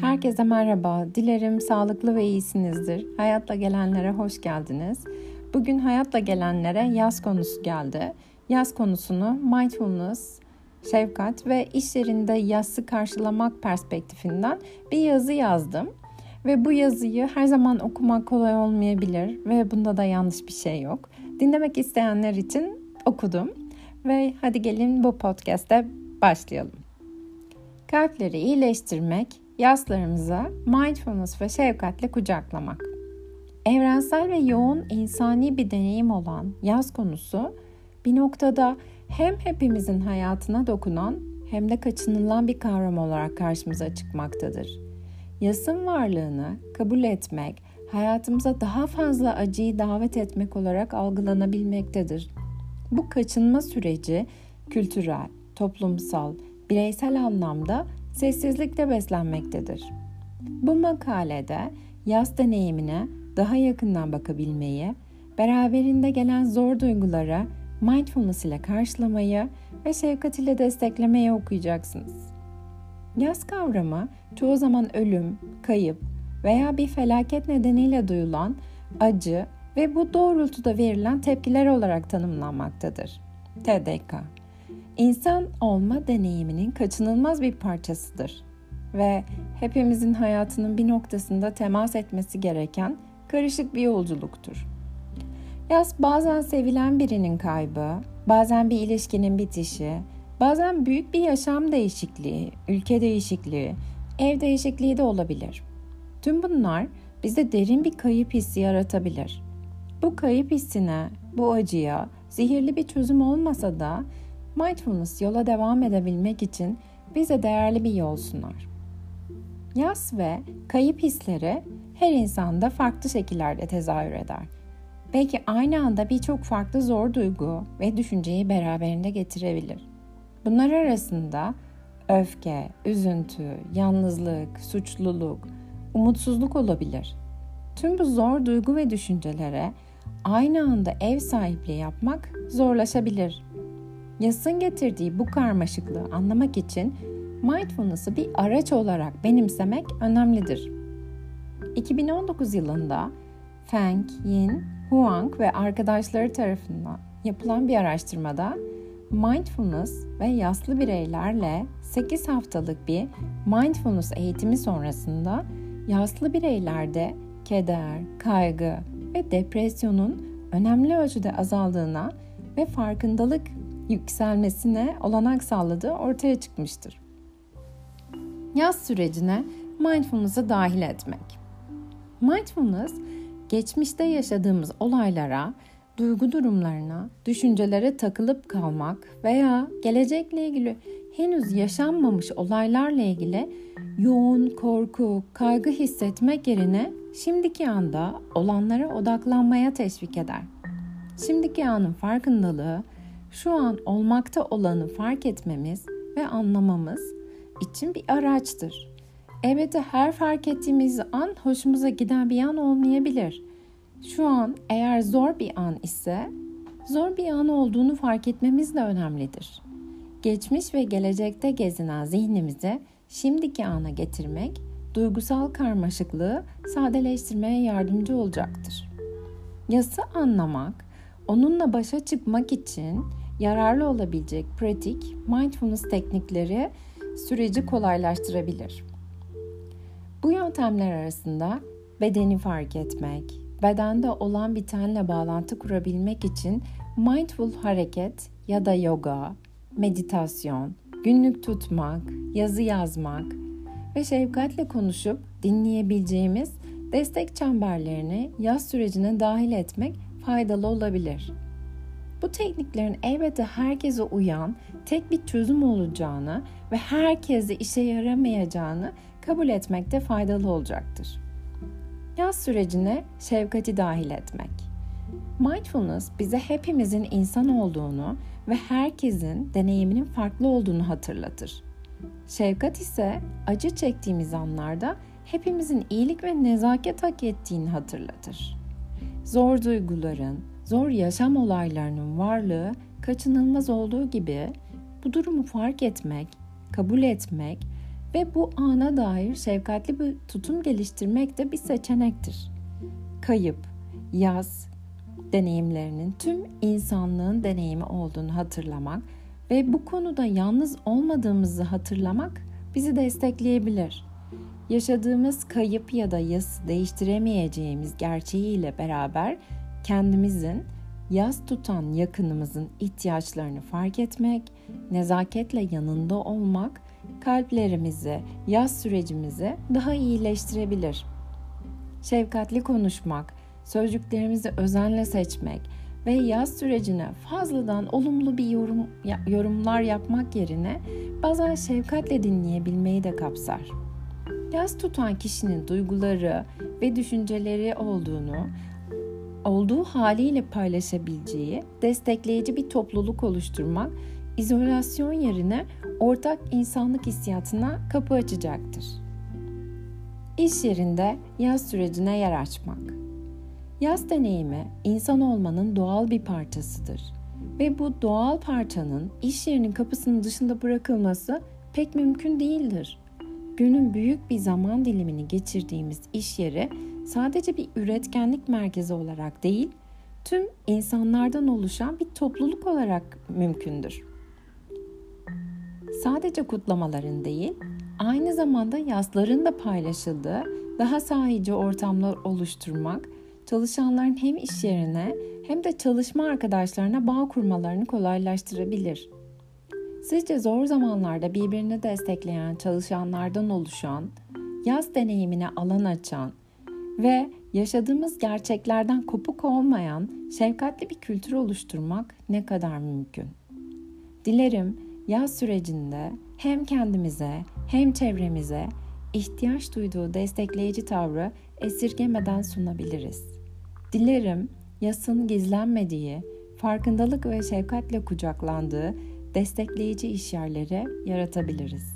Herkese merhaba. Dilerim sağlıklı ve iyisinizdir. Hayatla gelenlere hoş geldiniz. Bugün hayatla gelenlere yaz konusu geldi. Yaz konusunu mindfulness, şefkat ve iş yerinde yazı karşılamak perspektifinden bir yazı yazdım. Ve bu yazıyı her zaman okumak kolay olmayabilir ve bunda da yanlış bir şey yok. Dinlemek isteyenler için okudum. Ve hadi gelin bu podcast'te başlayalım. Kalpleri iyileştirmek, yaslarımıza mindfulness ve şefkatle kucaklamak. Evrensel ve yoğun insani bir deneyim olan yaz konusu bir noktada hem hepimizin hayatına dokunan hem de kaçınılan bir kavram olarak karşımıza çıkmaktadır. Yasın varlığını kabul etmek, hayatımıza daha fazla acıyı davet etmek olarak algılanabilmektedir. Bu kaçınma süreci kültürel, toplumsal, bireysel anlamda sessizlikte beslenmektedir. Bu makalede yaz deneyimine daha yakından bakabilmeyi, beraberinde gelen zor duygulara mindfulness ile karşılamayı ve şefkat ile desteklemeyi okuyacaksınız. Yaz kavramı çoğu zaman ölüm, kayıp veya bir felaket nedeniyle duyulan acı ve bu doğrultuda verilen tepkiler olarak tanımlanmaktadır. TDK İnsan olma deneyiminin kaçınılmaz bir parçasıdır ve hepimizin hayatının bir noktasında temas etmesi gereken karışık bir yolculuktur. Yaz bazen sevilen birinin kaybı, bazen bir ilişkinin bitişi, bazen büyük bir yaşam değişikliği, ülke değişikliği, ev değişikliği de olabilir. Tüm bunlar bizde derin bir kayıp hissi yaratabilir. Bu kayıp hissine, bu acıya zehirli bir çözüm olmasa da mindfulness yola devam edebilmek için bize değerli bir yol sunar. Yas ve kayıp hisleri her insanda farklı şekillerde tezahür eder. Belki aynı anda birçok farklı zor duygu ve düşünceyi beraberinde getirebilir. Bunlar arasında öfke, üzüntü, yalnızlık, suçluluk, umutsuzluk olabilir. Tüm bu zor duygu ve düşüncelere aynı anda ev sahipliği yapmak zorlaşabilir. Yasın getirdiği bu karmaşıklığı anlamak için mindfulness'ı bir araç olarak benimsemek önemlidir. 2019 yılında Feng Yin Huang ve arkadaşları tarafından yapılan bir araştırmada mindfulness ve yaslı bireylerle 8 haftalık bir mindfulness eğitimi sonrasında yaslı bireylerde keder, kaygı ve depresyonun önemli ölçüde azaldığına ve farkındalık yükselmesine olanak sağladığı ortaya çıkmıştır. Yaz sürecine mindfulness'ı dahil etmek. Mindfulness, geçmişte yaşadığımız olaylara, duygu durumlarına, düşüncelere takılıp kalmak veya gelecekle ilgili henüz yaşanmamış olaylarla ilgili yoğun korku, kaygı hissetmek yerine şimdiki anda olanlara odaklanmaya teşvik eder. Şimdiki anın farkındalığı, şu an olmakta olanı fark etmemiz ve anlamamız için bir araçtır. Elbette her fark ettiğimiz an hoşumuza giden bir an olmayabilir. Şu an eğer zor bir an ise zor bir an olduğunu fark etmemiz de önemlidir. Geçmiş ve gelecekte gezinen zihnimizi şimdiki ana getirmek duygusal karmaşıklığı sadeleştirmeye yardımcı olacaktır. Yası anlamak, onunla başa çıkmak için yararlı olabilecek pratik mindfulness teknikleri süreci kolaylaştırabilir. Bu yöntemler arasında bedeni fark etmek, bedende olan bitenle bağlantı kurabilmek için mindful hareket ya da yoga, meditasyon, günlük tutmak, yazı yazmak ve şefkatle konuşup dinleyebileceğimiz destek çemberlerini yaz sürecine dahil etmek faydalı olabilir. Bu tekniklerin elbette herkese uyan tek bir çözüm olacağını ve herkese işe yaramayacağını kabul etmekte faydalı olacaktır. Yaz sürecine şefkati dahil etmek. Mindfulness bize hepimizin insan olduğunu ve herkesin deneyiminin farklı olduğunu hatırlatır. Şefkat ise acı çektiğimiz anlarda hepimizin iyilik ve nezaket hak ettiğini hatırlatır. Zor duyguların, zor yaşam olaylarının varlığı kaçınılmaz olduğu gibi bu durumu fark etmek, kabul etmek ve bu ana dair şefkatli bir tutum geliştirmek de bir seçenektir. Kayıp, yaz deneyimlerinin tüm insanlığın deneyimi olduğunu hatırlamak ve bu konuda yalnız olmadığımızı hatırlamak bizi destekleyebilir. Yaşadığımız kayıp ya da yas değiştiremeyeceğimiz gerçeğiyle beraber kendimizin yaz tutan yakınımızın ihtiyaçlarını fark etmek, nezaketle yanında olmak kalplerimizi, yaz sürecimizi daha iyileştirebilir. Şefkatli konuşmak, sözcüklerimizi özenle seçmek ve yaz sürecine fazladan olumlu bir yorum yorumlar yapmak yerine bazen şefkatle dinleyebilmeyi de kapsar. Yaz tutan kişinin duyguları ve düşünceleri olduğunu olduğu haliyle paylaşabileceği destekleyici bir topluluk oluşturmak izolasyon yerine ortak insanlık hissiyatına kapı açacaktır. İş yerinde yaz sürecine yer açmak. Yaz deneyimi insan olmanın doğal bir parçasıdır ve bu doğal parçanın iş yerinin kapısının dışında bırakılması pek mümkün değildir. Günün büyük bir zaman dilimini geçirdiğimiz iş yeri sadece bir üretkenlik merkezi olarak değil, tüm insanlardan oluşan bir topluluk olarak mümkündür. Sadece kutlamaların değil, aynı zamanda yazların da paylaşıldığı daha sahici ortamlar oluşturmak, çalışanların hem iş yerine hem de çalışma arkadaşlarına bağ kurmalarını kolaylaştırabilir. Sizce zor zamanlarda birbirini destekleyen çalışanlardan oluşan, yaz deneyimine alan açan ve yaşadığımız gerçeklerden kopuk olmayan şefkatli bir kültür oluşturmak ne kadar mümkün? Dilerim yaz sürecinde hem kendimize hem çevremize ihtiyaç duyduğu destekleyici tavrı esirgemeden sunabiliriz. Dilerim yasın gizlenmediği, farkındalık ve şefkatle kucaklandığı destekleyici işyerleri yaratabiliriz.